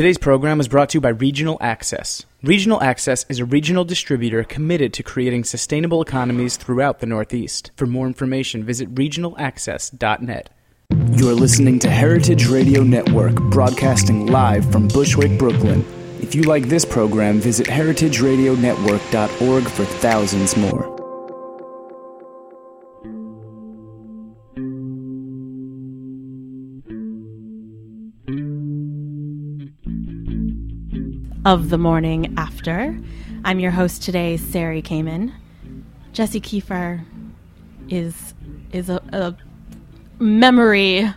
Today's program is brought to you by Regional Access. Regional Access is a regional distributor committed to creating sustainable economies throughout the Northeast. For more information, visit regionalaccess.net. You're listening to Heritage Radio Network, broadcasting live from Bushwick, Brooklyn. If you like this program, visit heritageradionetwork.org for thousands more. Of the morning after. I'm your host today, Sari Kamin. Jesse Kiefer is is a, a memory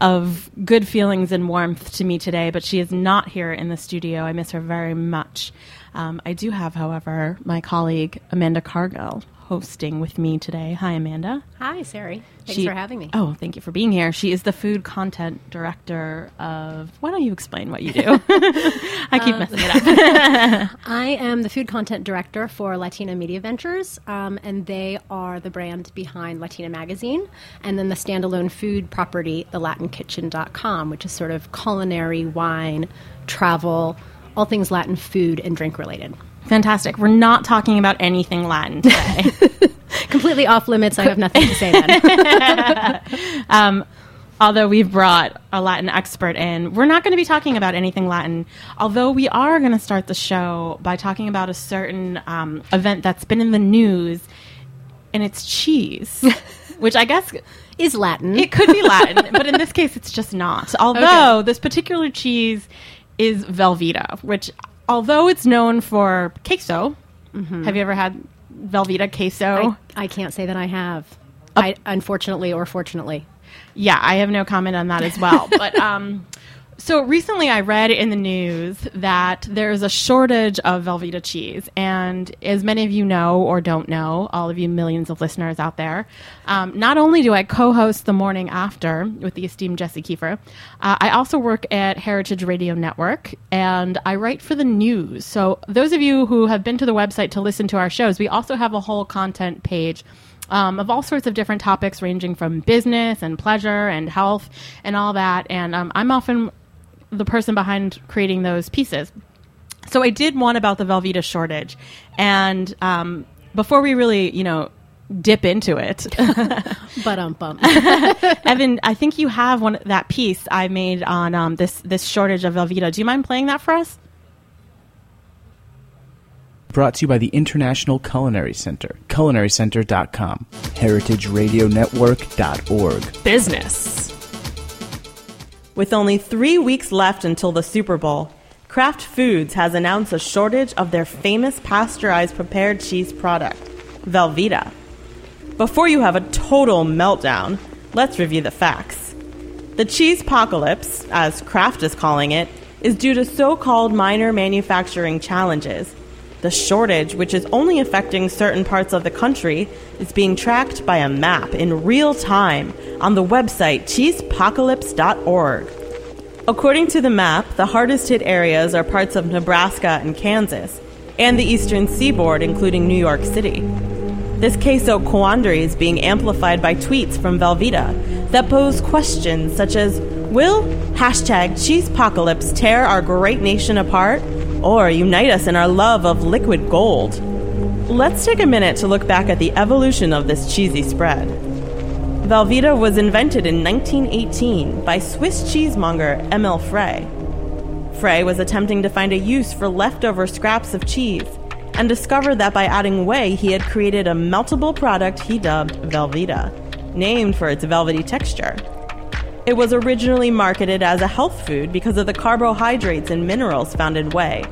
of good feelings and warmth to me today, but she is not here in the studio. I miss her very much. Um, I do have, however, my colleague Amanda Cargill hosting with me today. Hi, Amanda. Hi, Sari. Thanks She- for having me. Oh, thank you for being here. She is the food content director of. Why don't you explain what you do? I keep messing it up. I am the food content director for Latina Media Ventures, um, and they are the brand behind Latina Magazine, and then the standalone food property, thelatin.kitchen.com, which is sort of culinary, wine, travel, all things Latin food and drink related. Fantastic. We're not talking about anything Latin today. Completely off limits. I have nothing to say then. although we've brought a Latin expert in, we're not going to be talking about anything Latin. Although we are going to start the show by talking about a certain um, event that's been in the news, and it's cheese, which I guess is Latin. it could be Latin, but in this case, it's just not. Although this particular cheese is Velveeta, which, although it's known for queso, have you ever had Velveeta queso? I, I can't say that I have. I, unfortunately or fortunately. Yeah, I have no comment on that as well. but um, so recently, I read in the news that there's a shortage of Velveeta cheese, and as many of you know or don't know, all of you millions of listeners out there, um, not only do I co-host the morning after with the esteemed Jesse Kiefer, uh, I also work at Heritage Radio Network, and I write for the news. So those of you who have been to the website to listen to our shows, we also have a whole content page um, of all sorts of different topics, ranging from business and pleasure and health and all that. And um, I'm often the person behind creating those pieces. So I did one about the Velveeta shortage, and um, before we really, you know, dip into it, But um bum. Evan, I think you have one that piece I made on um, this this shortage of Velveeta. Do you mind playing that for us? Brought to you by the International Culinary Center, culinarycenter.com, heritageradionetwork.org. business. With only three weeks left until the Super Bowl, Kraft Foods has announced a shortage of their famous pasteurized prepared cheese product, Velveeta. Before you have a total meltdown, let's review the facts. The cheese apocalypse, as Kraft is calling it, is due to so called minor manufacturing challenges. The shortage, which is only affecting certain parts of the country, is being tracked by a map in real time on the website cheesepocalypse.org. According to the map, the hardest hit areas are parts of Nebraska and Kansas, and the eastern seaboard, including New York City. This queso quandary is being amplified by tweets from Velveeta that pose questions such as Will hashtag cheesepocalypse tear our great nation apart or unite us in our love of liquid gold? Let's take a minute to look back at the evolution of this cheesy spread. Velveeta was invented in 1918 by Swiss cheesemonger Emil Frey. Frey was attempting to find a use for leftover scraps of cheese and discovered that by adding whey, he had created a meltable product he dubbed Velveeta, named for its velvety texture. It was originally marketed as a health food because of the carbohydrates and minerals found in whey.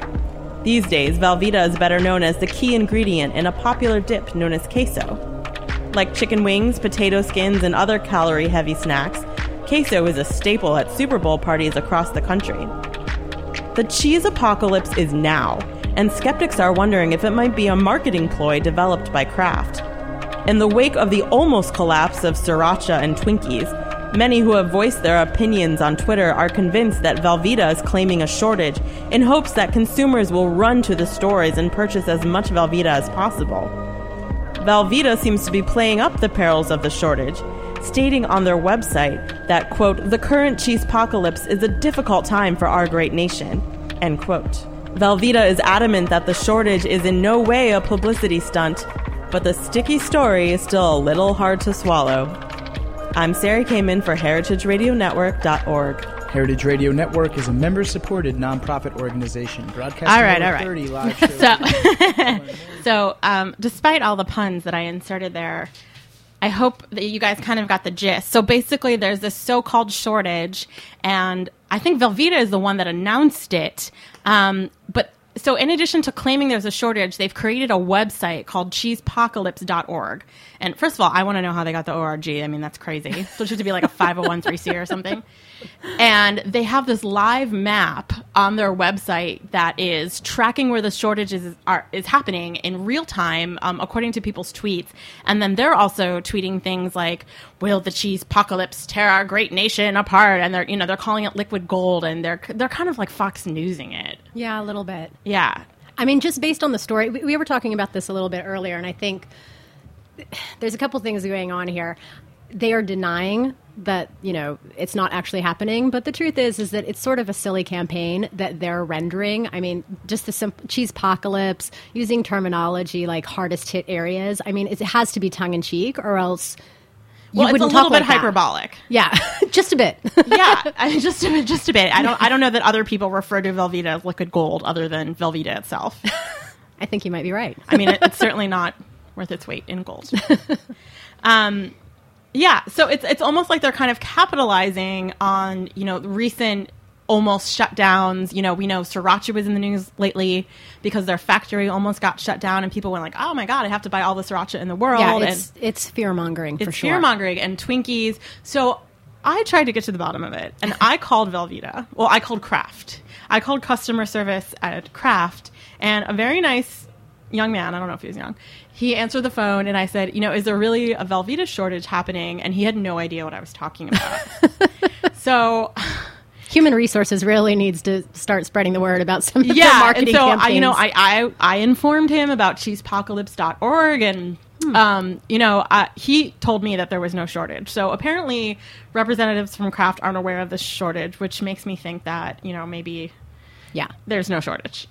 These days, Velveeta is better known as the key ingredient in a popular dip known as queso. Like chicken wings, potato skins, and other calorie heavy snacks, queso is a staple at Super Bowl parties across the country. The cheese apocalypse is now, and skeptics are wondering if it might be a marketing ploy developed by Kraft. In the wake of the almost collapse of Sriracha and Twinkies, many who have voiced their opinions on Twitter are convinced that Velveeta is claiming a shortage in hopes that consumers will run to the stores and purchase as much Velveeta as possible. Velveeta seems to be playing up the perils of the shortage, stating on their website that, quote, the current cheese apocalypse is a difficult time for our great nation, end quote. Velveeta is adamant that the shortage is in no way a publicity stunt, but the sticky story is still a little hard to swallow. I'm Sarah Kamin for HeritageRadioNetwork.org. Heritage Radio Network is a member-supported nonprofit organization broadcasting All right, over all right. 30 live shows. So, so um, despite all the puns that I inserted there, I hope that you guys kind of got the gist. So basically, there's this so-called shortage, and I think Velveeta is the one that announced it. Um, but so, in addition to claiming there's a shortage, they've created a website called cheesepocalypse.org. And first of all, I want to know how they got the ORG. I mean, that's crazy. So it should be like a 501c or something. And they have this live map on their website that is tracking where the shortages are is happening in real time, um, according to people's tweets. And then they're also tweeting things like, "Will the cheese apocalypse tear our great nation apart?" And they're you know they're calling it liquid gold, and they're they're kind of like Fox Newsing it. Yeah, a little bit. Yeah, I mean, just based on the story, we, we were talking about this a little bit earlier, and I think there's a couple things going on here. They are denying that you know it's not actually happening, but the truth is is that it's sort of a silly campaign that they're rendering. I mean, just the simple cheese apocalypse using terminology like hardest hit areas. I mean, it has to be tongue in cheek, or else you well, it's a wouldn't little talk bit like that. hyperbolic. Yeah, just a bit. yeah, I, just a bit, just a bit. I don't I don't know that other people refer to Velveeta as liquid gold other than Velveeta itself. I think you might be right. I mean, it, it's certainly not worth its weight in gold. um, yeah, so it's it's almost like they're kind of capitalizing on you know recent almost shutdowns. You know, we know Sriracha was in the news lately because their factory almost got shut down, and people went like, "Oh my god, I have to buy all the Sriracha in the world." Yeah, and it's it's fear mongering for it's sure. fear mongering and Twinkies. So I tried to get to the bottom of it, and I called Velveeta. Well, I called Kraft. I called customer service at Kraft, and a very nice young man. I don't know if he was young. He answered the phone, and I said, "You know, is there really a Velveeta shortage happening?" And he had no idea what I was talking about. so Human resources really needs to start spreading the word about some of yeah, and marketing so campaigns. I, you know, I, I I informed him about cheesepocalypse.org and. Hmm. Um, you know, uh, he told me that there was no shortage. So apparently, representatives from Kraft aren't aware of this shortage, which makes me think that you know maybe yeah, there's no shortage.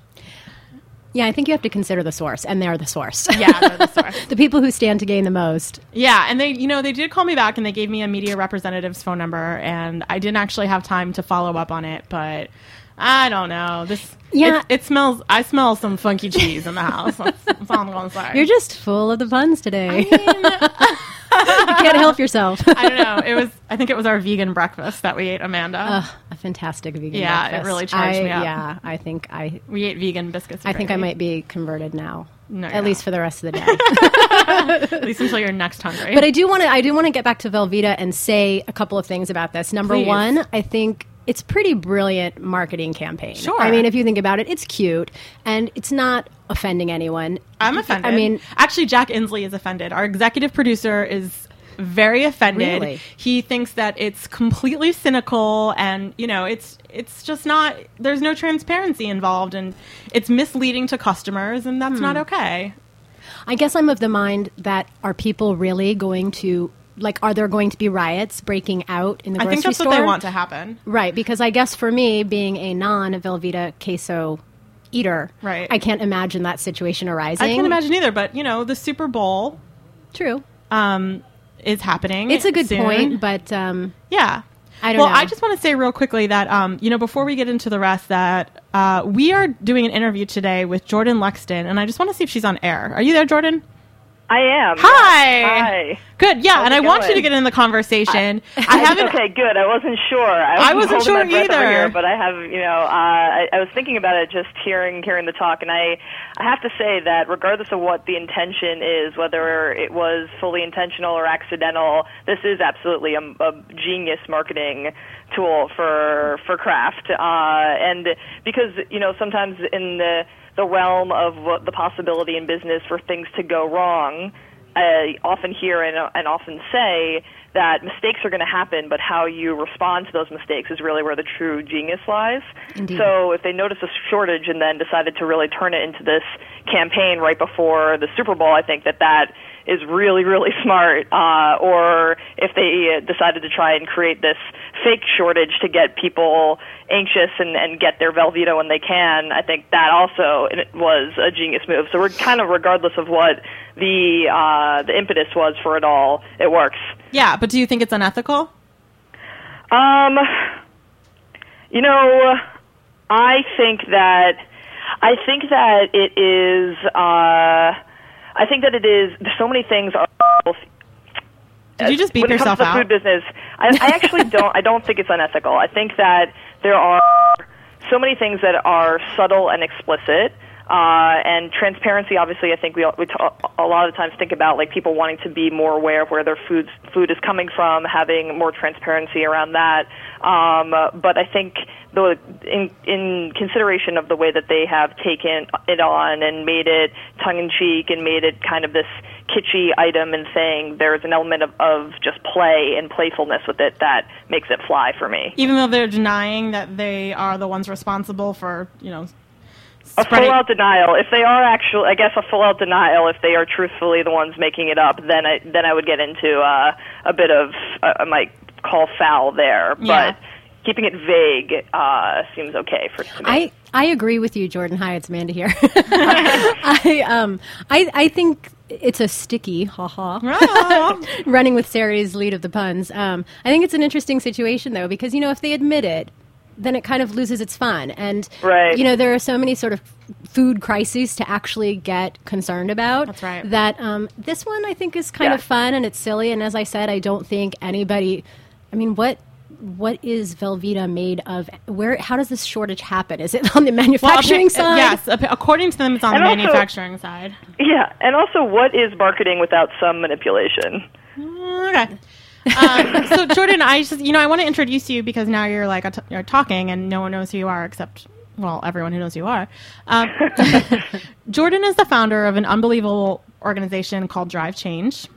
Yeah. I think you have to consider the source, and they're the source. Yeah, they're the source. the people who stand to gain the most. Yeah, and they, you know, they did call me back and they gave me a media representative's phone number, and I didn't actually have time to follow up on it, but I don't know. This, Yeah. it, it smells. I smell some funky cheese in the house. That's, that's all I'm going to say. You're just full of the puns today. you can't help yourself. I don't know. It was. I think it was our vegan breakfast that we ate, Amanda. Ugh, a fantastic vegan. Yeah, it really charged I- me up. Yeah, I think I. we ate vegan biscuits. I think I might be converted now. No, at least for the rest of the day. at least until you're next hungry. But I do want to I do want to get back to Velveeta and say a couple of things about this. Number Please. one, I think it's pretty brilliant marketing campaign. Sure. I mean, if you think about it, it's cute and it's not offending anyone. I'm offended. I mean, actually, Jack Inglis is offended. Our executive producer is very offended. Really? He thinks that it's completely cynical, and you know, it's it's just not. There's no transparency involved, and it's misleading to customers, and that's Hmm. not okay. I guess I'm of the mind that are people really going to like are there going to be riots breaking out in the grocery store? I think that's store? what they want to happen. Right, because I guess for me, being a non Velveeta queso eater, Right. I can't imagine that situation arising. I can't imagine either, but you know, the Super Bowl True. um, is happening. It's a good soon. point, but um, Yeah. I don't know. well, know. I just want to say real quickly that, um, you know, before we get into the rest, that uh, we are doing an interview today with Jordyn Lexton, and I just want to see if she's on air. Are you there, Jordyn? I am. Hi. Hi. Good. Yeah, How's and I want you to get in the conversation. I, haven't. Okay, good. I wasn't sure. I, I wasn't sure either. Here, but I have, you know, uh, I, I was thinking about it just hearing hearing the talk, and I I have to say that regardless of what the intention is, whether it was fully intentional or accidental, this is absolutely a, a genius marketing tool for for Kraft, uh, and because you know sometimes in the the realm of what the possibility in business for things to go wrong. I often hear and, and often say that mistakes are going to happen, but how you respond to those mistakes is really where the true genius lies. Indeed. So if they notice a shortage and then decided to really turn it into this campaign right before the Super Bowl, I think that that is really, really smart, uh, or if they decided to try and create this fake shortage to get people anxious and, and get their Velveeta when they can, I think that also was a genius move. So we're kind of regardless of what the uh, the impetus was for it all, it works. Yeah, but do you think it's unethical? Um, you know, I think that I think that it is. Uh, I think that it is. So many things are. Did you just beep when it yourself comes to out? the food business, I, I actually don't. I don't think it's unethical. I think that there are so many things that are subtle and explicit. Uh, and transparency, obviously, I think we, all- we ta- a lot of the times think about like people wanting to be more aware of where their food food is coming from, having more transparency around that. Um, but I think the in in consideration of the way that they have taken it on and made it tongue in cheek and made it kind of this kitschy item and thing, there's an element of, of just play and playfulness with it that makes it fly for me. Even though they're denying that they are the ones responsible for, you know, A full out denial. If they are actually, I guess a full out denial. If they are truthfully the ones making it up, then I then I would get into uh, a bit of uh, I might call foul there. Yeah. But keeping it vague uh, seems okay for me. I, I agree with you, Jordyn. Hi, it's Amanda here. I um I I think it's a sticky, haha. Right running with Sarah's lead of the puns. Um, I think it's an interesting situation though because you know if they admit it, then it kind of loses its fun. And Right. you know there are so many sort of food crises to actually get concerned about. That's right. That um, this one I think is kind Yeah. of fun and it's silly. And as I said, I don't think anybody. I mean, what what is Velveeta made of? Where? How does this shortage happen? Is it on the Well, manufacturing appa- side? Yes, according to them, it's on And the also- manufacturing side. yeah, and also, what is marketing without some manipulation? Okay. um, so Jordyn, I just you know I want to introduce you because now you're like a t- you're talking and no one knows who you are except well everyone who knows who you are. Um, Jordyn is the founder of an unbelievable organization called Drive Change.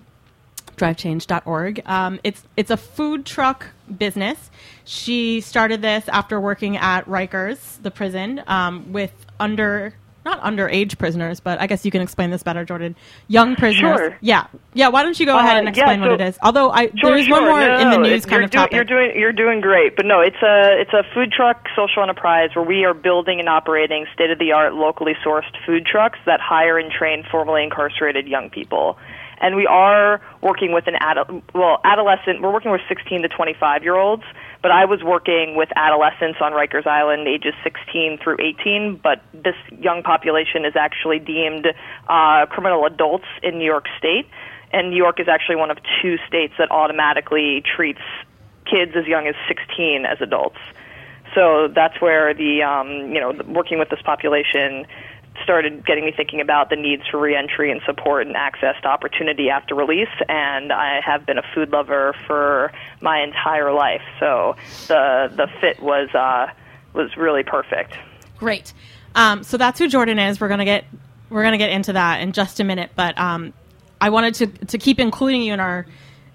DriveChange.org. Um, it's it's a food truck business. She started this after working at Rikers, the prison, um, with under not underage prisoners, but I guess you can explain this better, Jordyn. Young prisoners. Sure. Yeah, yeah. Why don't you go Uh, ahead and yeah, explain what it is? Although I Sure, there is sure. one more no, in the news kind you're of doing, topic. You're doing you're doing great, but no, it's a it's a food truck social enterprise where we are building and operating state of the art locally sourced food trucks that hire and train formerly incarcerated young people. And we are working with an adult, well, adolescent. We're working with 16 to 25 year olds, but I was working with adolescents on Rikers Island, ages 16 through 18. But this young population is actually deemed uh, criminal adults in New York State, and New York is actually one of two states that automatically treats kids as young as 16 as adults. So that's where the um, you know working with this population started getting me thinking about the needs for reentry and support and access to opportunity after release. And I have been a food lover for my entire life, so the the fit was uh, was really perfect. Great. Um, so that's who Jordyn is. We're gonna get we're gonna get into that in just a minute, but um, I wanted to to keep including you in our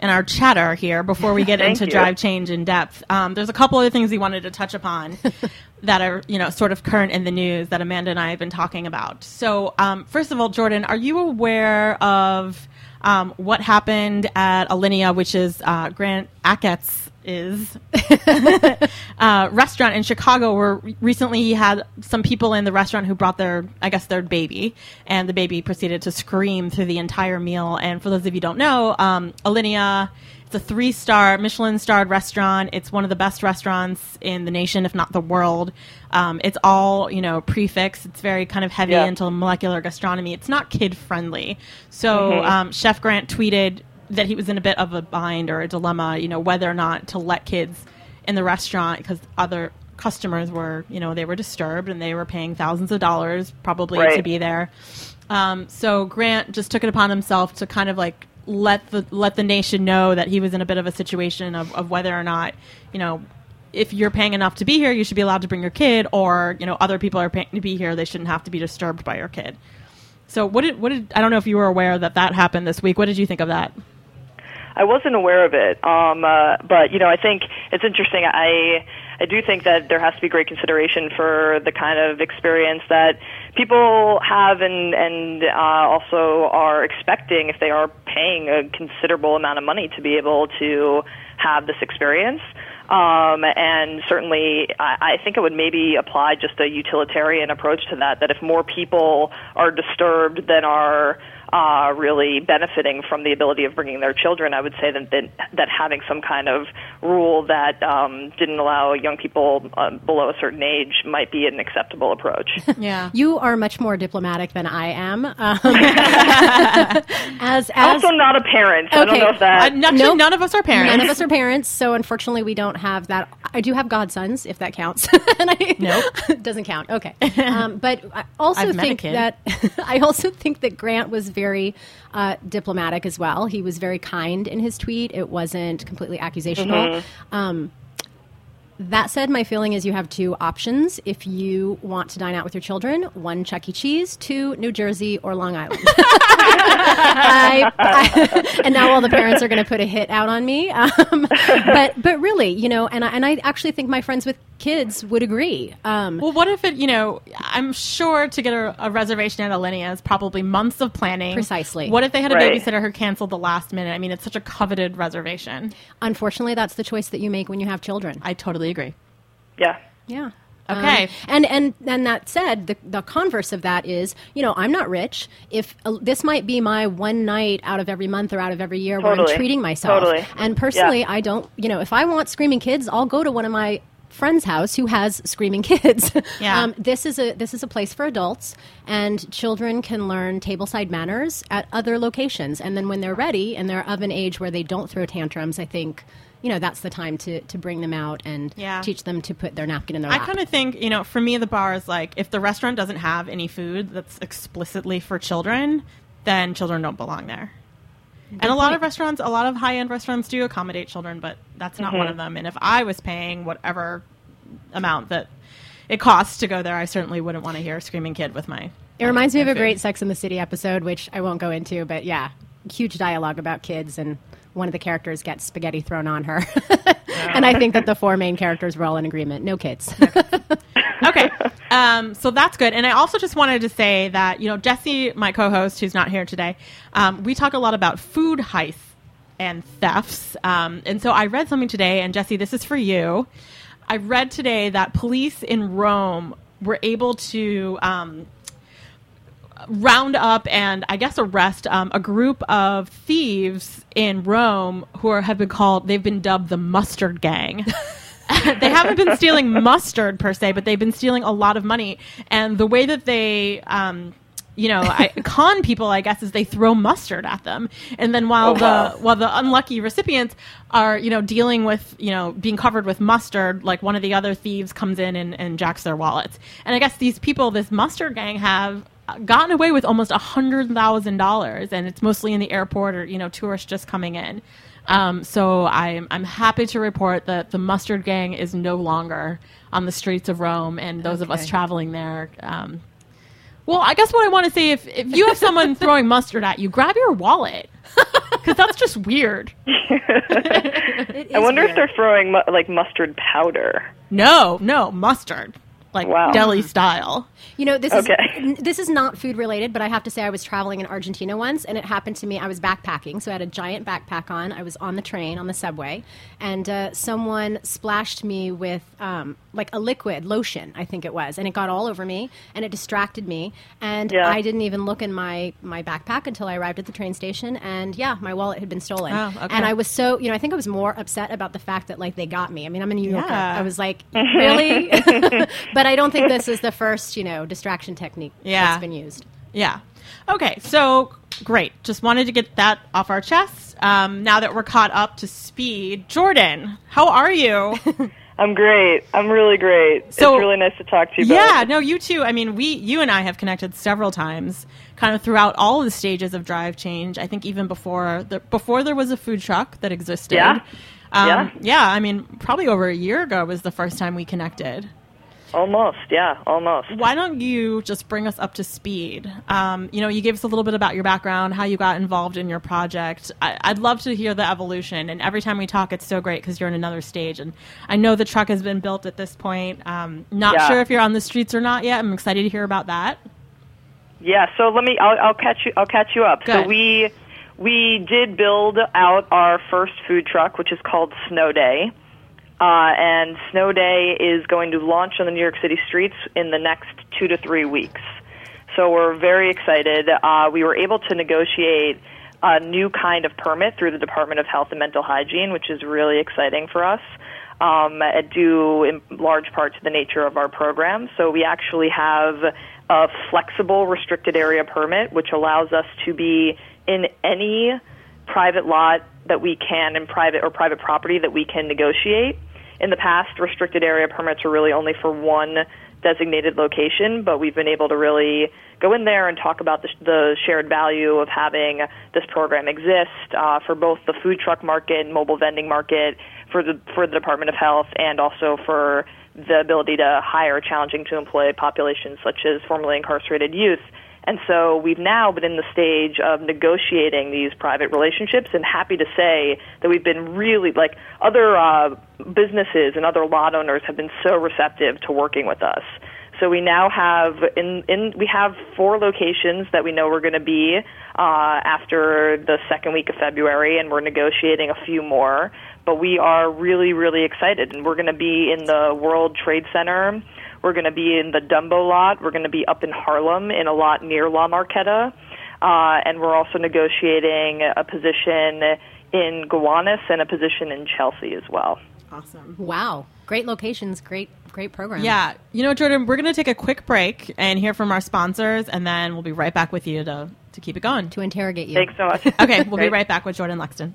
in our chatter here before we get into you. drive change in depth. Um, there's a couple other things we wanted to touch upon that are you know sort of current in the news that Amanda and I have been talking about. So um, first of all, Jordyn, are you aware of um, what happened at Alinea, which is uh, Grant Achatz's is uh, restaurant in Chicago where recently he had some people in the restaurant who brought their, I guess, their baby, and the baby proceeded to scream through the entire meal. And for those of you who don't know, um, Alinea, it's a three star, Michelin starred restaurant. It's one of the best restaurants in the nation, if not the world. Um, it's all, you know, prix fixe. It's very kind of heavy Yeah. into molecular gastronomy. It's not kid friendly. So um, Chef Grant tweeted that he was in a bit of a bind or a dilemma, you know, whether or not to let kids in the restaurant because other customers were, you know, they were disturbed and they were paying thousands of dollars probably to be there. Um, so Grant just took it upon himself to kind of like let the let the nation know that he was in a bit of a situation of, of whether or not, you know, if you're paying enough to be here, you should be allowed to bring your kid, or you know, other people are paying to be here, they shouldn't have to be disturbed by your kid. So what did what did I don't know if you were aware that that happened this week. What did you think of that? I wasn't aware of it. Um, uh, but you know, I think it's interesting. I I do think that there has to be great consideration for the kind of experience that people have and and uh, also are expecting if they are paying a considerable amount of money to be able to have this experience. Um, and certainly, I, I think it would maybe apply just a utilitarian approach to that. That if more people are disturbed than are uh, really benefiting from the ability of bringing their children, I would say that that, that having some kind of rule that um, didn't allow young people uh, below a certain age might be an acceptable approach. Yeah. You are much more diplomatic than I am. Um, as as also, not a parent. I don't Okay. know if that. Uh, actually, Nope. none of us are parents. None of us are parents, so unfortunately, we don't have that. I do have godsons, if that counts. and I, Nope. doesn't count. Okay, um, but I also I've think that I also think that Grant was very uh, diplomatic as well. He was very kind in his tweet. It wasn't completely accusational. Um, that said, my feeling is you have two options if you want to dine out with your children: one Chuck E. Cheese, two New Jersey or Long Island. I, I- and now all the parents are going to put a hit out on me. Um, but but really, you know, and I, and I actually think my friends with kids would agree. Um, Well, what if it, you know, I'm sure to get a, a reservation at Alinea is probably months of planning. Precisely. What if they had a Right. babysitter who canceled the last minute? I mean, it's such a coveted reservation. unfortunately, that's the choice that you make when you have children. I totally agree. yeah. Yeah. Okay. Um, and and and that said, the the converse of that is, you know, I'm not rich. If uh, this might be my one night out of every month or out of every year where I'm treating myself. Totally. And personally, Yeah. I don't, you know, if I want screaming kids, I'll go to one of my friend's house who has screaming kids. Yeah. um, this is a this is a place for adults, and children can learn tableside manners at other locations. And then when they're ready and they're of an age where they don't throw tantrums, I think. You know that's the time to, to bring them out and Yeah. teach them to put their napkin in their I kind of think, you know, for me, the bar is like if the restaurant doesn't have any food that's explicitly for children, then children don't belong there. and a lot of restaurants, a lot of high end restaurants do accommodate children, but that's not one mm-hmm. of them. And if I was paying whatever amount that it costs to go there, I certainly wouldn't want to hear a screaming kid with my. It reminds me of my a food. great Sex in the City episode, which I won't go into, but yeah, huge dialogue about kids, and one of the characters gets spaghetti thrown on her. and I think that the four main characters were all in agreement no kids. okay. Um, so that's good. And I also just wanted to say that, you know, Jesse, my co host, who's not here today, um, we talk a lot about food heists and thefts. Um, and so I read something today, and Jesse, this is for you. I read today that police in Rome were able to um, round up and I guess arrest um, a group of thieves in Rome who are, have been called, they've been dubbed the Mustard Gang. they haven't been stealing mustard per se, but they've been stealing a lot of money. And the way that they, um, you know, I, con people, I guess, is they throw mustard at them, and then while Oh, wow. the while the unlucky recipients are, you know, dealing with, you know, being covered with mustard, like one of the other thieves comes in and, and jacks their wallets. And I guess these people, this mustard gang, have gotten away with almost a hundred thousand dollars, and it's mostly in the airport or you know tourists just coming in. Um, so I'm I'm happy to report that the mustard gang is no longer on the streets of Rome, and those of us traveling there. Um, well, I guess what I want to say if if you have someone throwing mustard at you, grab your wallet because that's just weird. I is wonder if they're throwing mu- like mustard powder. No, no mustard, like Wow. deli style. You know, this Okay. is n- this is not food related, but I have to say I was traveling in Argentina once, and it happened to me. I was backpacking, so I had a giant backpack on. I was on the train on the subway, and uh, someone splashed me with um, like a liquid lotion, I think it was, and it got all over me, and it distracted me, and Yeah. I didn't even look in my my backpack until I arrived at the train station, and yeah, my wallet had been stolen, Oh, okay. and I was so you know I think I was more upset about the fact that like they got me. I mean, I'm in New Yorker. Yeah. I was like, really? but I don't think this is the first, you know, distraction technique Yeah. that's been used. Yeah. Okay, so great. Just wanted to get that off our chests. Um, now that we're caught up to speed, Jordyn, how are you? I'm great. I'm really great. So- it's really nice to talk to you. yeah, both. no, you too. I mean, we, you and I have connected several times, kind of throughout all the stages of Drive Change. I think even before the, before there was a food truck that existed. Yeah. Um, Yeah. yeah. I mean, probably over a year ago was the first time we connected. Almost, yeah, almost. Why don't you just bring us up to speed? Um, you know, you gave us a little bit about your background, how you got involved in your project. I, would love to hear the evolution. And every time we talk, it's so great because you're in another stage. And I know the truck has been built at this point. Um, not Yeah. sure if you're on the streets or not yet. I'm excited to hear about that. Yeah, so let me. I'll, I'll catch you. I'll catch you up. So Good. we we did build out our first food truck, which is called Snow Day, uh, and Snow Day is going to launch on the New York City streets in the next two to three weeks. So we're very excited. Uh, we were able to negotiate a new kind of permit through the Department of Health and Mental Hygiene, which is really exciting for us. Um, due in large part to the nature of our program. So we actually have a flexible restricted area permit, which allows us to be in any private lot that we can in private or private property that we can negotiate. In the past, restricted area permits were really only for one designated location, but we've been able to really go in there and talk about the, the shared value of having this program exist uh, for both the food truck market mobile vending market, for the for the Department of Health, and also for the ability to hire challenging to employ populations such as formerly incarcerated youth. And so we've now been in the stage of negotiating these private relationships and happy to say that we've been really like other uh, businesses and other lot owners have been so receptive to working with us. So we now have in, in we have four locations that we know we're going to be uh, after the second week of February, and we're negotiating a few more. But we are really really excited, and we're going to be in the World Trade Center. We're going to be in the Dumbo lot. We're going to be up in Harlem in a lot near La Marqueta, uh, and we're also negotiating a position in Gowanus and a position in Chelsea as well. Awesome. Wow. Great locations. Great, great program. Yeah. You know, Jordyn, we're going to take a quick break and hear from our sponsors, and then we'll be right back with you to, to keep it going. To interrogate you. Thanks so much. Okay, we'll be right back with Jordyn Lexton.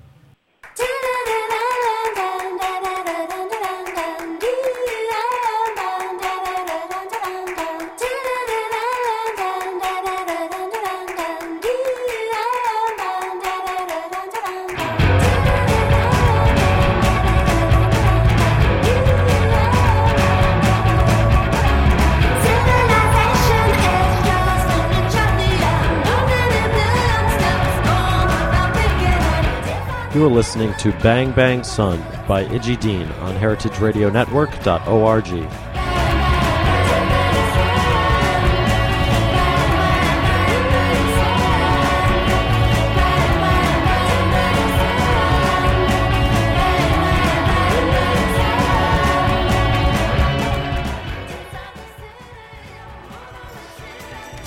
You are listening to Bang Bang Sun by Iggy Dean on heritageradionetwork.org.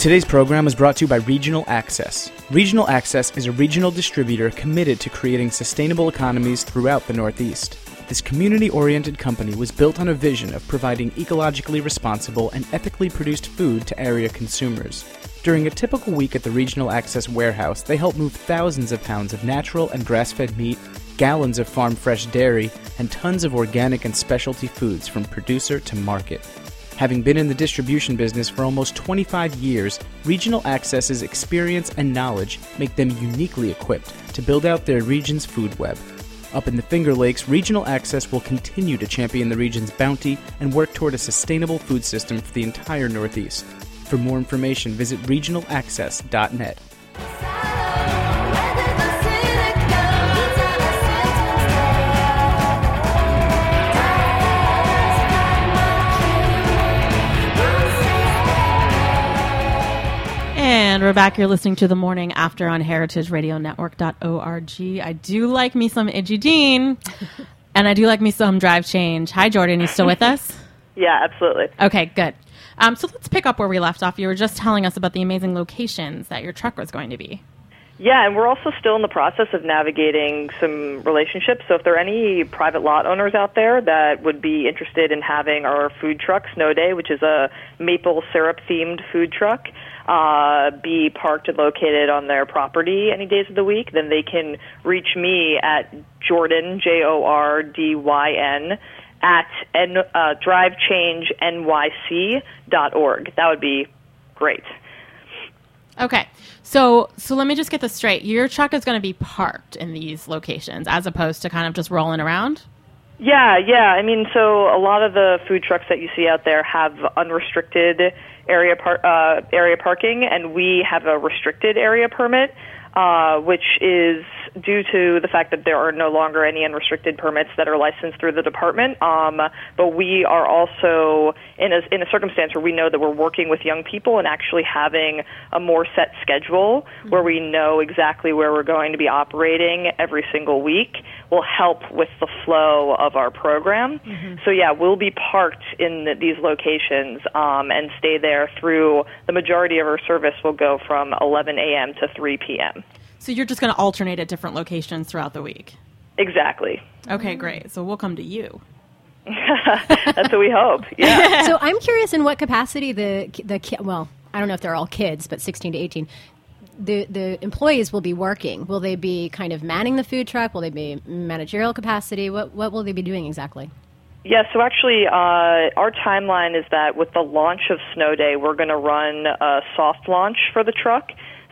Today's program is brought to you by Regional Access. Regional Access is a regional distributor committed to creating sustainable economies throughout the Northeast. This community oriented company was built on a vision of providing ecologically responsible and ethically produced food to area consumers. During a typical week at the Regional Access warehouse, they help move thousands of pounds of natural and grass fed meat, gallons of farm fresh dairy, and tons of organic and specialty foods from producer to market. Having been in the distribution business for almost 25 years, Regional Access's experience and knowledge make them uniquely equipped to build out their region's food web. Up in the Finger Lakes, Regional Access will continue to champion the region's bounty and work toward a sustainable food system for the entire Northeast. For more information, visit regionalaccess.net. we're back. You're listening to the morning after on heritageradionetwork.org. I do like me some Iggy Dean, and I do like me some Drive Change. Hi, Jordyn. You still with us? Yeah, absolutely. Okay, good. Um, so let's pick up where we left off. You were just telling us about the amazing locations that your truck was going to be. Yeah, and we're also still in the process of navigating some relationships. So if there are any private lot owners out there that would be interested in having our food truck, Snow Day, which is a maple syrup themed food truck, uh, be parked and located on their property any days of the week, then they can reach me at Jordan, J O R D Y N, at N, uh, drivechangenyc.org. That would be great. Okay. So so let me just get this straight. Your truck is going to be parked in these locations as opposed to kind of just rolling around? Yeah, yeah. I mean, so a lot of the food trucks that you see out there have unrestricted area par- uh, area parking, and we have a restricted area permit, uh, which is due to the fact that there are no longer any unrestricted permits that are licensed through the department. Um, but we are also in a, in a circumstance where we know that we're working with young people and actually having a more set schedule where we know exactly where we're going to be operating every single week will help with the flow of our program. So yeah, we'll be parked in the, these locations um, and stay there through the majority of our service will go from 11 a.m. to 3 p.m. So you're just going to alternate at different locations throughout the week. Exactly. Okay, great. So we'll come to you. That's what we hope. Yeah. so I'm curious in what capacity the the ki- well, I don't know if they're all kids, but 16 to 18. The the employees will be working. Will they be kind of manning the food truck? Will they be managerial capacity? What what will they be doing exactly? Yeah, so actually, uh, our timeline is that with the launch of Snow Day, we're going to run a soft launch for the truck.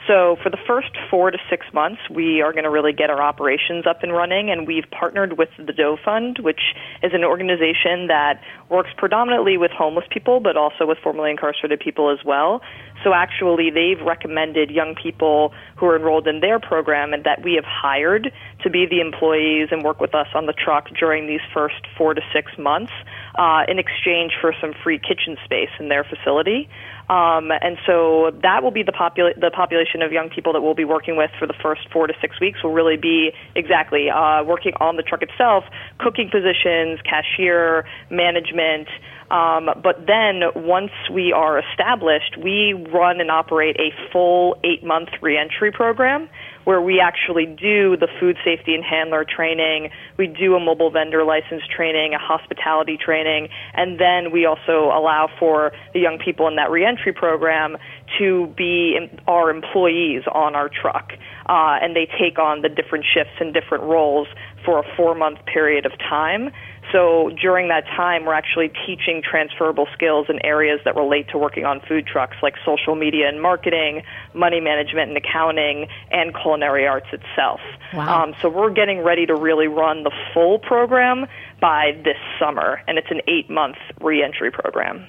So for the first four to six months, we are going to really get our operations up and running, and we've partnered with the Doe Fund, which is an organization that works predominantly with homeless people, but also with formerly incarcerated people as well. So actually, they've recommended young people who are enrolled in their program and that we have hired to be the employees and work with us on the truck during these first four to six months uh, in exchange for some free kitchen space in their facility. Um, and so that will be the, popula- the population of young people that we'll be working with for the first four to six weeks will really be exactly uh, working on the truck itself, cooking positions, cashier, management. Um, but then once we are established, we run and operate a full eight month reentry program where we actually do the food safety and handler training, we do a mobile vendor license training, a hospitality training, and then we also allow for the young people in that reentry program to be our employees on our truck. Uh, and they take on the different shifts and different roles for a four month period of time. So during that time, we're actually teaching transferable skills in areas that relate to working on food trucks, like social media and marketing, money management and accounting, and culinary arts itself. Wow. Um, so we're getting ready to really run the full program by this summer, and it's an eight-month reentry program.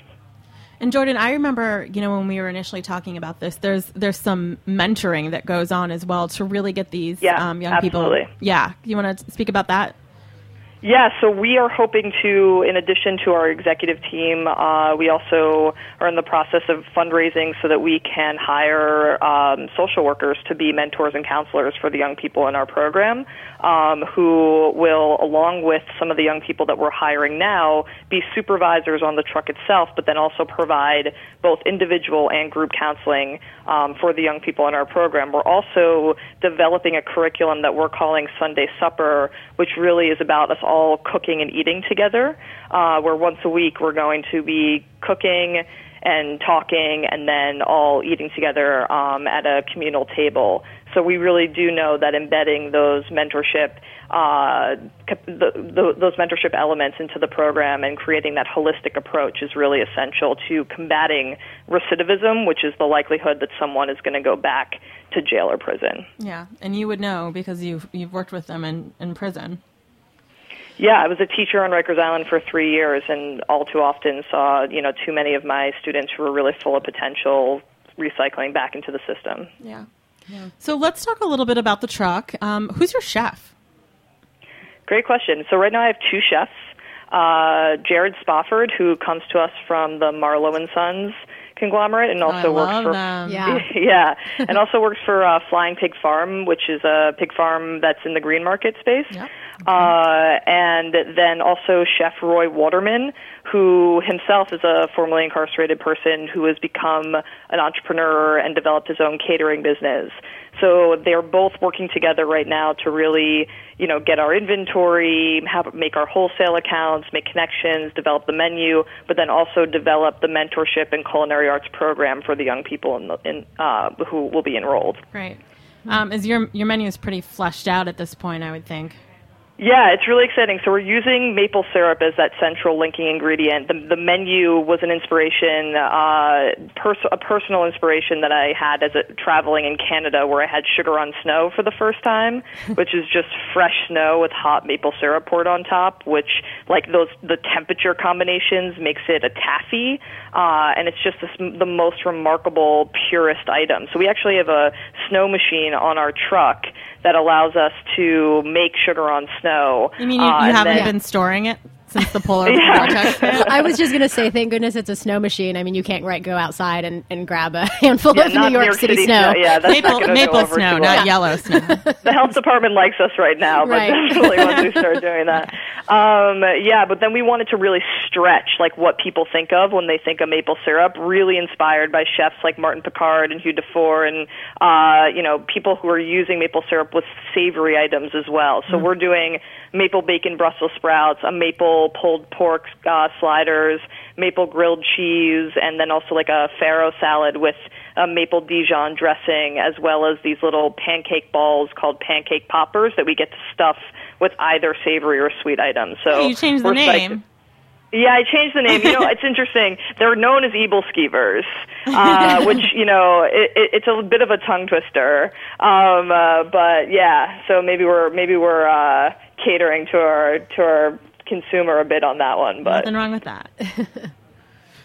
And Jordyn, I remember, you know, when we were initially talking about this, there's there's some mentoring that goes on as well to really get these Yeah, um, young people. Yeah. absolutely. people. Yeah, you want to speak about that? Yeah, so we are hoping to, in addition to our executive team, uh, we also are in the process of fundraising so that we can hire um, social workers to be mentors and counselors for the young people in our program, um, who will, along with some of the young people that we're hiring now, be supervisors on the truck itself, but then also provide both individual and group counseling um, for the young people in our program. We're also developing a curriculum that we're calling Sunday Supper, which really is about us all cooking and eating together, uh, where once a week we're going to be cooking and talking and then all eating together um, at a communal table. So we really do know that embedding those mentorship, uh, the, the, those mentorship elements into the program and creating that holistic approach is really essential to combating recidivism, which is the likelihood that someone is going to go back to jail or prison. Yeah, and you would know because you've you've worked with them in, in prison. Yeah, I was a teacher on Rikers Island for three years, and all too often saw you know too many of my students who were really full of potential recycling back into the system. Yeah. So let's talk a little bit about the truck. Um, who's your chef? Great question. So right now I have two chefs. Uh, Jared Spofford, who comes to us from the Marlow and Sons conglomerate, and also I works love for them. Yeah. yeah, and also works for uh, Flying Pig Farm, which is a pig farm that's in the green market space. Yep. Uh, and then also Chef Roy Waterman, who himself is a formerly incarcerated person who has become an entrepreneur and developed his own catering business. So they're both working together right now to really, you know, get our inventory, have, make our wholesale accounts, make connections, develop the menu, but then also develop the mentorship and culinary arts program for the young people in, the, in uh, who will be enrolled. Great. Um, is your your menu is pretty fleshed out at this point? I would think. Yeah, it's really exciting. So we're using maple syrup as that central linking ingredient. The, the menu was an inspiration, uh, pers- a personal inspiration that I had as a, traveling in Canada, where I had sugar on snow for the first time, which is just fresh snow with hot maple syrup poured on top. Which, like those, the temperature combinations makes it a taffy, uh, and it's just this, the most remarkable, purest item. So we actually have a snow machine on our truck that allows us to make sugar on snow. You mean you, you Uh, haven't then- been storing it since the polar Yeah. vortex? I was just going to say, thank goodness it's a snow machine. I mean, you can't right go outside and, and grab a handful Yeah, of not New York, City, snow. Yeah, that's Maple, not gonna go maple snow, not well. yellow snow. the health department likes us right now, but Right. definitely once we start doing that. Um, yeah, but then we wanted to really stretch like what people think of when they think of maple syrup. Really inspired by chefs like Martin Picard and Hugue Dufour, and uh, you know people who are using maple syrup with savory items as well. So we're doing maple bacon Brussels sprouts, a maple pulled pork uh, sliders, maple grilled cheese, and then also like a farro salad with a maple Dijon dressing, as well as these little pancake balls called pancake poppers that we get to stuff with either savory or sweet items. So you changed the we're psyched- name. yeah, I changed the name. You know, it's interesting. They're known as Ebel Skeevers, uh, which you know, it, it, it's a bit of a tongue twister. Um, uh, but yeah, so maybe we're maybe we're uh, catering to our to our consumer a bit on that one. But Nothing wrong with that.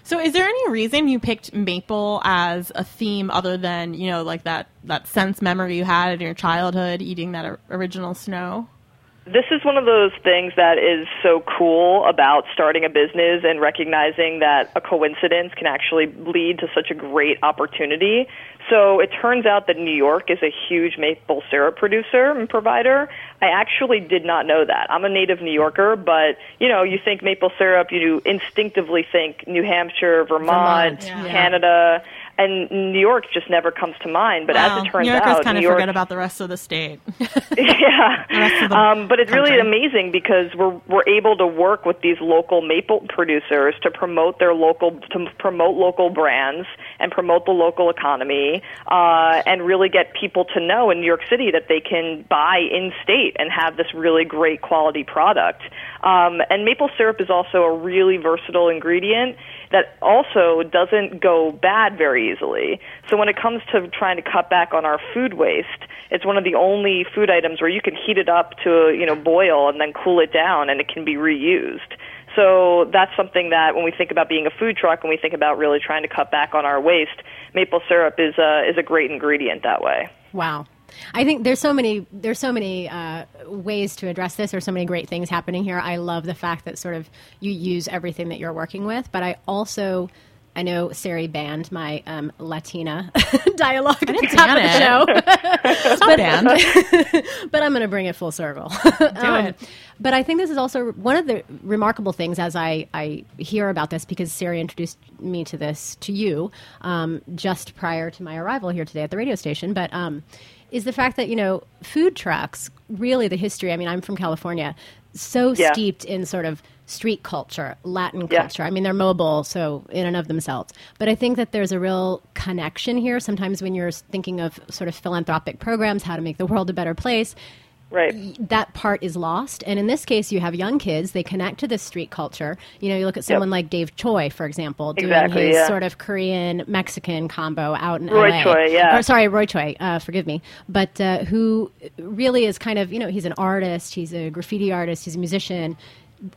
so, is there any reason you picked maple as a theme other than you know, like that that sense memory you had in your childhood eating that original snow? this is one of those things that is so cool about starting a business and recognizing that a coincidence can actually lead to such a great opportunity. So it turns out that New York is a huge maple syrup producer and provider. I actually did not know that. I'm a native New Yorker, but you know, you think maple syrup, you instinctively think New Hampshire, Vermont, Vermont, yeah. Canada, and New York just never comes to mind. But Wow. as it turns New Yorkers out, kind New of York forget about the rest of the state. yeah. the Um, but it's really amazing because we're we're able to work with these local maple producers to promote their local to promote local brands and promote the local economy uh, and really get people to know in New York City that they can buy in state and have this really great quality product. Um, and maple syrup is also a really versatile ingredient that also doesn't go bad very easily. So when it comes to trying to cut back on our food waste, it's one of the only food items where you can heat it up to, you know, boil and then cool it down and it can be reused. So that's something that when we think about being a food truck and we think about really trying to cut back on our waste, maple syrup is a, is a great ingredient that way. Wow. I think there's so many there's so many uh, ways to address this. There's so many great things happening here. I love the fact that sort of you use everything that you're working with, but I also I know Sari banned my um, Latina dialogue at the top of the show, band. but I'm going to bring it full circle. Do it. But I think this is also one of the remarkable things as I, I hear about this because Sari introduced me to this to you um, just prior to my arrival here today at the radio station. But um, is the fact that you know food trucks really the history. I mean, I'm from California, so Yeah. steeped in sort of street culture, Latin Yeah. culture. I mean, they're mobile, so in and of themselves. But I think that there's a real connection here. Sometimes when you're thinking of sort of philanthropic programs, how to make the world a better place, Right. that part is lost. And in this case, you have young kids; they connect to this street culture. You know, you look at someone like Dave Choi, for example, doing Exactly, his yeah. sort of Korean Mexican combo out in Roy LA. Choi, yeah. Or, sorry, Roy Choi. Uh, forgive me, but uh, who really is kind of you know he's an artist, he's a graffiti artist, he's a musician.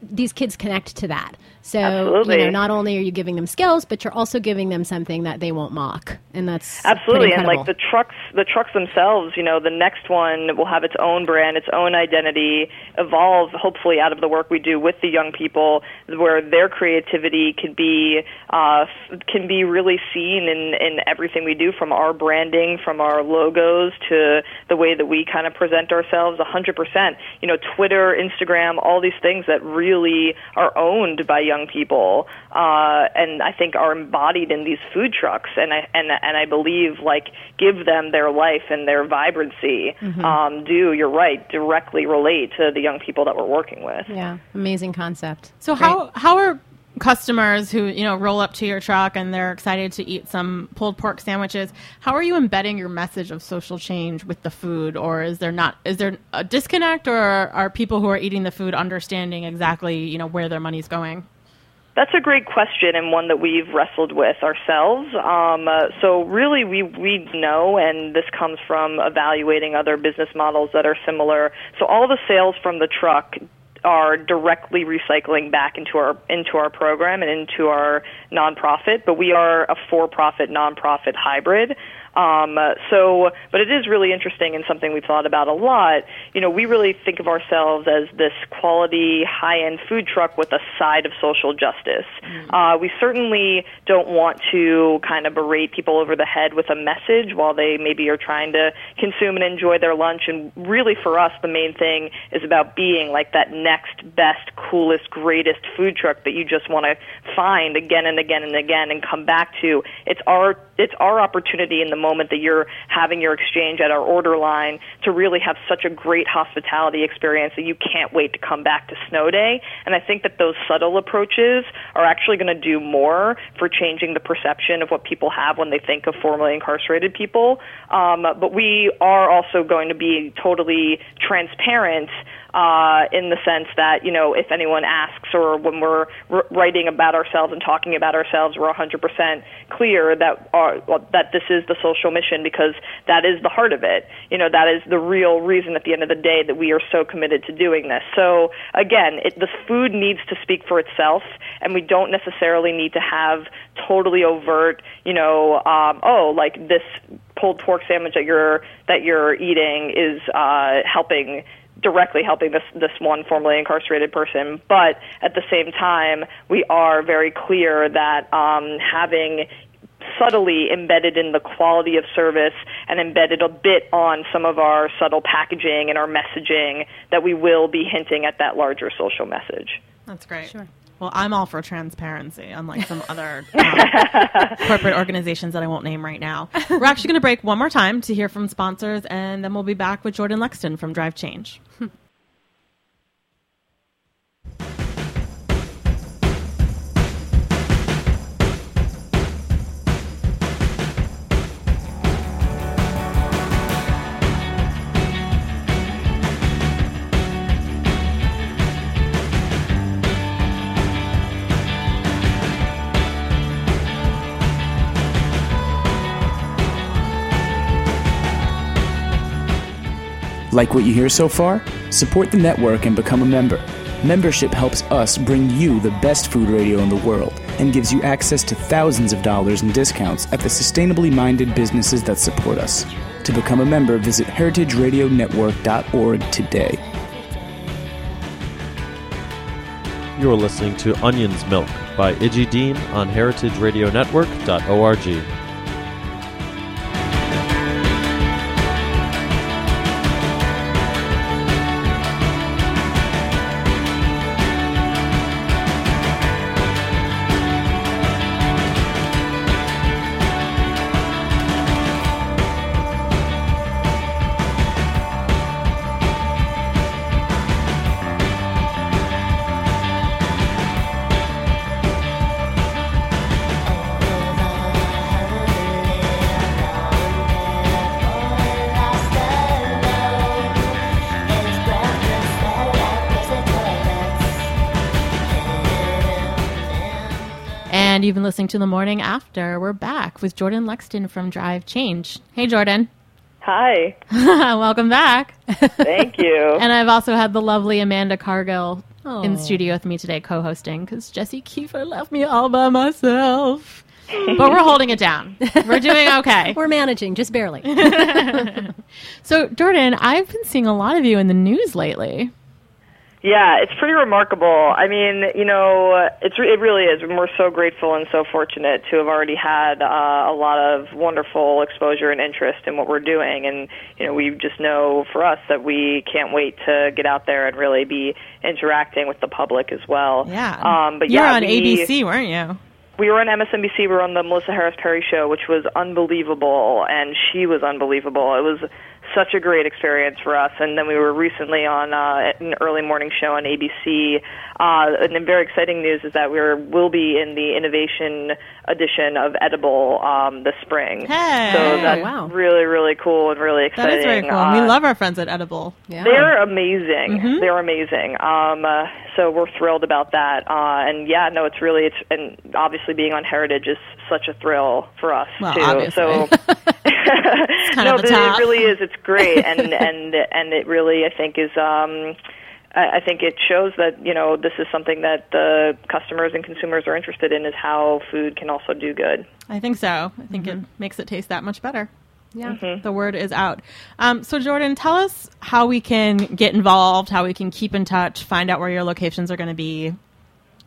These kids connect to that. So Absolutely. you know, not only are you giving them skills, but you're also giving them something that they won't mock, and that's Absolutely, and like the trucks, the trucks themselves, you know, the next one will have its own brand, its own identity, evolve hopefully out of the work we do with the young people, where their creativity can be uh, can be really seen in in everything we do, from our branding, from our logos to the way that we kind of present ourselves. A hundred percent, you know, Twitter, Instagram, all these things that really are owned by young people, uh, and I think are embodied in these food trucks, and I and and I believe like give them their life and their vibrancy. Um, do you're right directly relate to the young people that we're working with. yeah, amazing concept. So how how are customers who you know roll up to your truck and they're excited to eat some pulled pork sandwiches how are you embedding your message of social change with the food or is there not is there a disconnect or are people who are eating the food understanding exactly you know where their money's going that's a great question and one that we've wrestled with ourselves. Um, uh, so really, we we know, and this comes from evaluating other business models that are similar. So all the sales from the truck are directly recycling back into our into our program and into our nonprofit, but we are a for-profit nonprofit hybrid. Um, so, but it is really interesting and something we've thought about a lot. You know, we really think of ourselves as this quality, high-end food truck with a side of social justice. Mm-hmm. Uh, we certainly don't want to kind of berate people over the head with a message while they maybe are trying to consume and enjoy their lunch. And really, for us, the main thing is about being like that next best, coolest, greatest food truck that you just want to find again and again and again and come back to. It's our it's our opportunity in the moment that you're having your exchange at our order line to really have such a great hospitality experience that you can't wait to come back to snow day. And I think that those subtle approaches are actually going to do more for changing the perception of what people have when they think of formerly incarcerated people. Um, but we are also going to be totally transparent uh, in the sense that you know if anyone asks or when we're r- writing about ourselves and talking about ourselves, we're 100% clear that our, well, that this is the social mission because that is the heart of it. You know that is the real reason at the end of the day that we are so committed to doing this. So again, it, the food needs to speak for itself, and we don't necessarily need to have totally overt, you know, um, oh, like this pulled pork sandwich that you're that you're eating is uh, helping directly helping this this one formerly incarcerated person. But at the same time, we are very clear that um, having subtly embedded in the quality of service and embedded a bit on some of our subtle packaging and our messaging that we will be hinting at that larger social message. That's great. Sure. Well, I'm all for transparency, unlike some other um, corporate organizations that I won't name right now. We're actually going to break one more time to hear from sponsors, and then we'll be back with Jordyn Lexton from Drive Change. Like what you hear so far? Support the network and become a member. Membership helps us bring you the best food radio in the world and gives you access to thousands of dollars in discounts at the sustainably minded businesses that support us. To become a member, visit heritageradionetwork.org today. You're listening to Onion's Milk by Iggy Dean on heritageradionetwork.org. listening to The Morning After. We're back with Jordyn Lexton from Drive Change. Hey, Jordyn. Hi. Welcome back. Thank you. and I've also had the lovely Amanda Cargill Aww. in studio with me today co hosting because Jesse Kiefer left me all by myself. but we're holding it down. We're doing okay. we're managing, just barely. so, Jordyn, I've been seeing a lot of you in the news lately. Yeah, it's pretty remarkable. I mean, you know, it's it really is. We're so grateful and so fortunate to have already had uh, a lot of wonderful exposure and interest in what we're doing, and you know, we just know for us that we can't wait to get out there and really be interacting with the public as well. Yeah, um, but you yeah, were on we, ABC, weren't you? we were on MSNBC. We were on the Melissa Harris Perry show, which was unbelievable, and she was unbelievable. It was such a great experience for us. And then we were recently on uh, an early morning show on ABC. Uh, and then very exciting news is that we will be in the innovation edition of Edible um, this spring. Hey. So that's wow. really, really cool and really exciting. That is very cool. Uh, we love our friends at Edible. Yeah. they're amazing. They're amazing. Um, uh, so we're thrilled about that. Uh, and yeah, no, it's really it's and obviously being on Heritage is such a thrill for us Well, too. obviously. So kind no, of the but top. it really is. It's great, and and and it really I think is. Um, I I think it shows that you know this is something that the customers and consumers are interested in is how food can also do good. I think so. I think it makes it taste that much better. Yeah. The word is out. Um, so, Jordyn, tell us how we can get involved, how we can keep in touch, find out where your locations are going to be.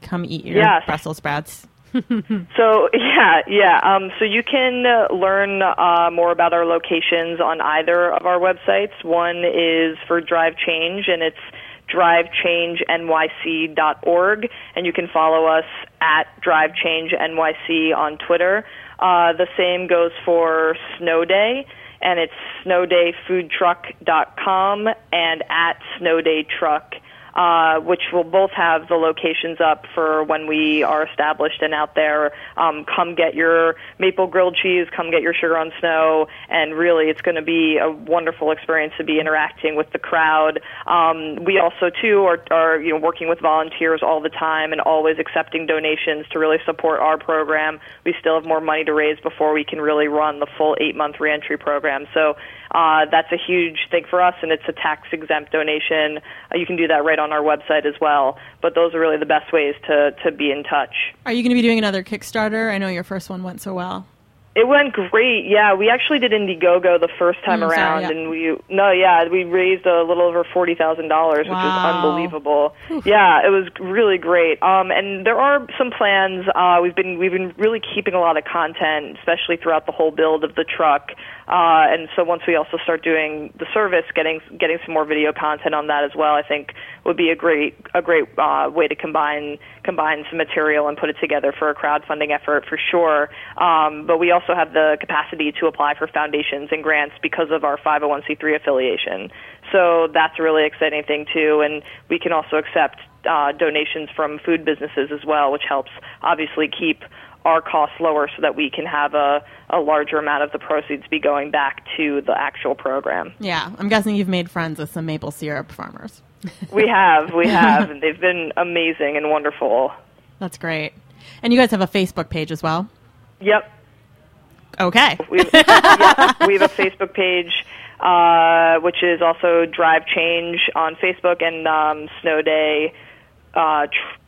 Come eat your Yes. Brussels sprouts. So yeah, yeah. Um, so you can uh, learn uh, more about our locations on either of our websites. One is for Drive Change, and it's drivechangenyc.org, and you can follow us at Drive Change NYC on Twitter. Uh, the same goes for Snow Day, and it's snowdayfoodtruck.com and at snowdaytruck uh, which will both have the locations up for when we are established and out there. Um, come get your maple grilled cheese, come get your sugar on snow, and really it's going to be a wonderful experience to be interacting with the crowd. Um, we also too are, are you know working with volunteers all the time and always accepting donations to really support our program. We still have more money to raise before we can really run the full eight month reentry program. So uh, that's a huge thing for us, and it's a tax exempt donation. Uh, you can do that right on our website as well. But those are really the best ways to, to be in touch. Are you going to be doing another Kickstarter? I know your first one went so well. It went great. Yeah, we actually did Indiegogo the first time Mm, sorry, around, yeah. and we no, yeah, we raised a little over forty thousand dollars, which Wow. unbelievable. Yeah, it was really great. Um, and there are some plans. Uh, we've been we've been really keeping a lot of content, especially throughout the whole build of the truck. Uh, and so once we also start doing the service, getting getting some more video content on that as well, I think would be a great a great uh, way to combine combine some material and put it together for a crowdfunding effort for sure. Um, but we also have the capacity to apply for foundations and grants because of our 501c3 affiliation. So that's a really exciting thing too, and we can also accept uh, donations from food businesses as well, which helps obviously keep our costs lower so that we can have a, a larger amount of the proceeds be going back to the actual program. Yeah, I'm guessing you've made friends with some maple syrup farmers. We have, we have, and they've been amazing and wonderful. That's great. And you guys have a Facebook page as well. Yep, Okay. we have, yeah, we have a Facebook page, uh, which is also Drive Change on Facebook and um, Snow Day, uh, tr-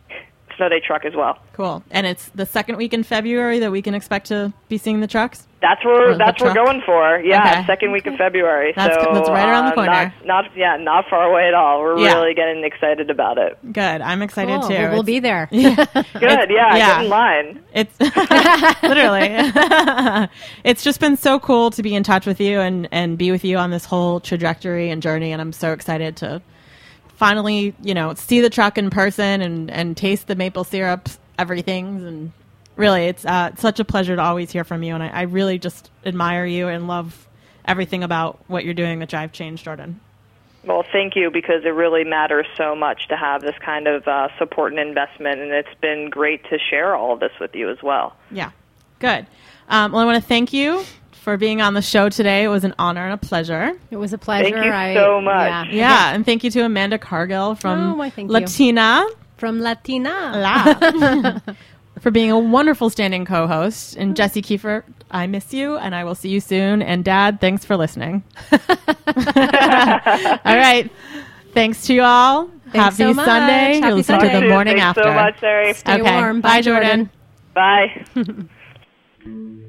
Snow Day Truck as well. Cool. And it's the second week in February that we can expect to be seeing the trucks? That's where Or that's what we're going for. Yeah, Okay. second week of February. That's so. That's right around the uh, corner. Not, not yeah, not far away at all. We're Yeah. really getting excited about it. Good. I'm excited Cool. too. Well, we'll It's- be there. Good. Yeah, yeah. get in line. It's literally. it's just been so cool to be in touch with you and and be with you on this whole trajectory and journey. And I'm so excited to finally, you know, see the truck in person and and taste the maple syrup, everything. And really, it's uh, such a pleasure to always hear from you. And I, I really just admire you and love everything about what you're doing with Drive Change, Jordyn. Well, thank you because it really matters so much to have this kind of uh, support and investment, and it's been great to share all of this with you as well. Yeah, good. Um, well, I want to thank you for being on the show today. It was an honor and a pleasure. It was a pleasure. Thank you I, so much. Yeah. Yeah, and thank you to Amanda Cargill from Oh, why, thank you. Latina From Latina. La for being a wonderful standing co-host. And Jesse Kiefer, I miss you, and I will see you soon. And Dad, thanks for listening. all right, thanks to you all. Thanks Happy so much. Sunday. Happy You'll listen Sunday. to the morning Thanks after. so much, Sarah. Stay Okay. warm. Bye, Jordyn. Bye.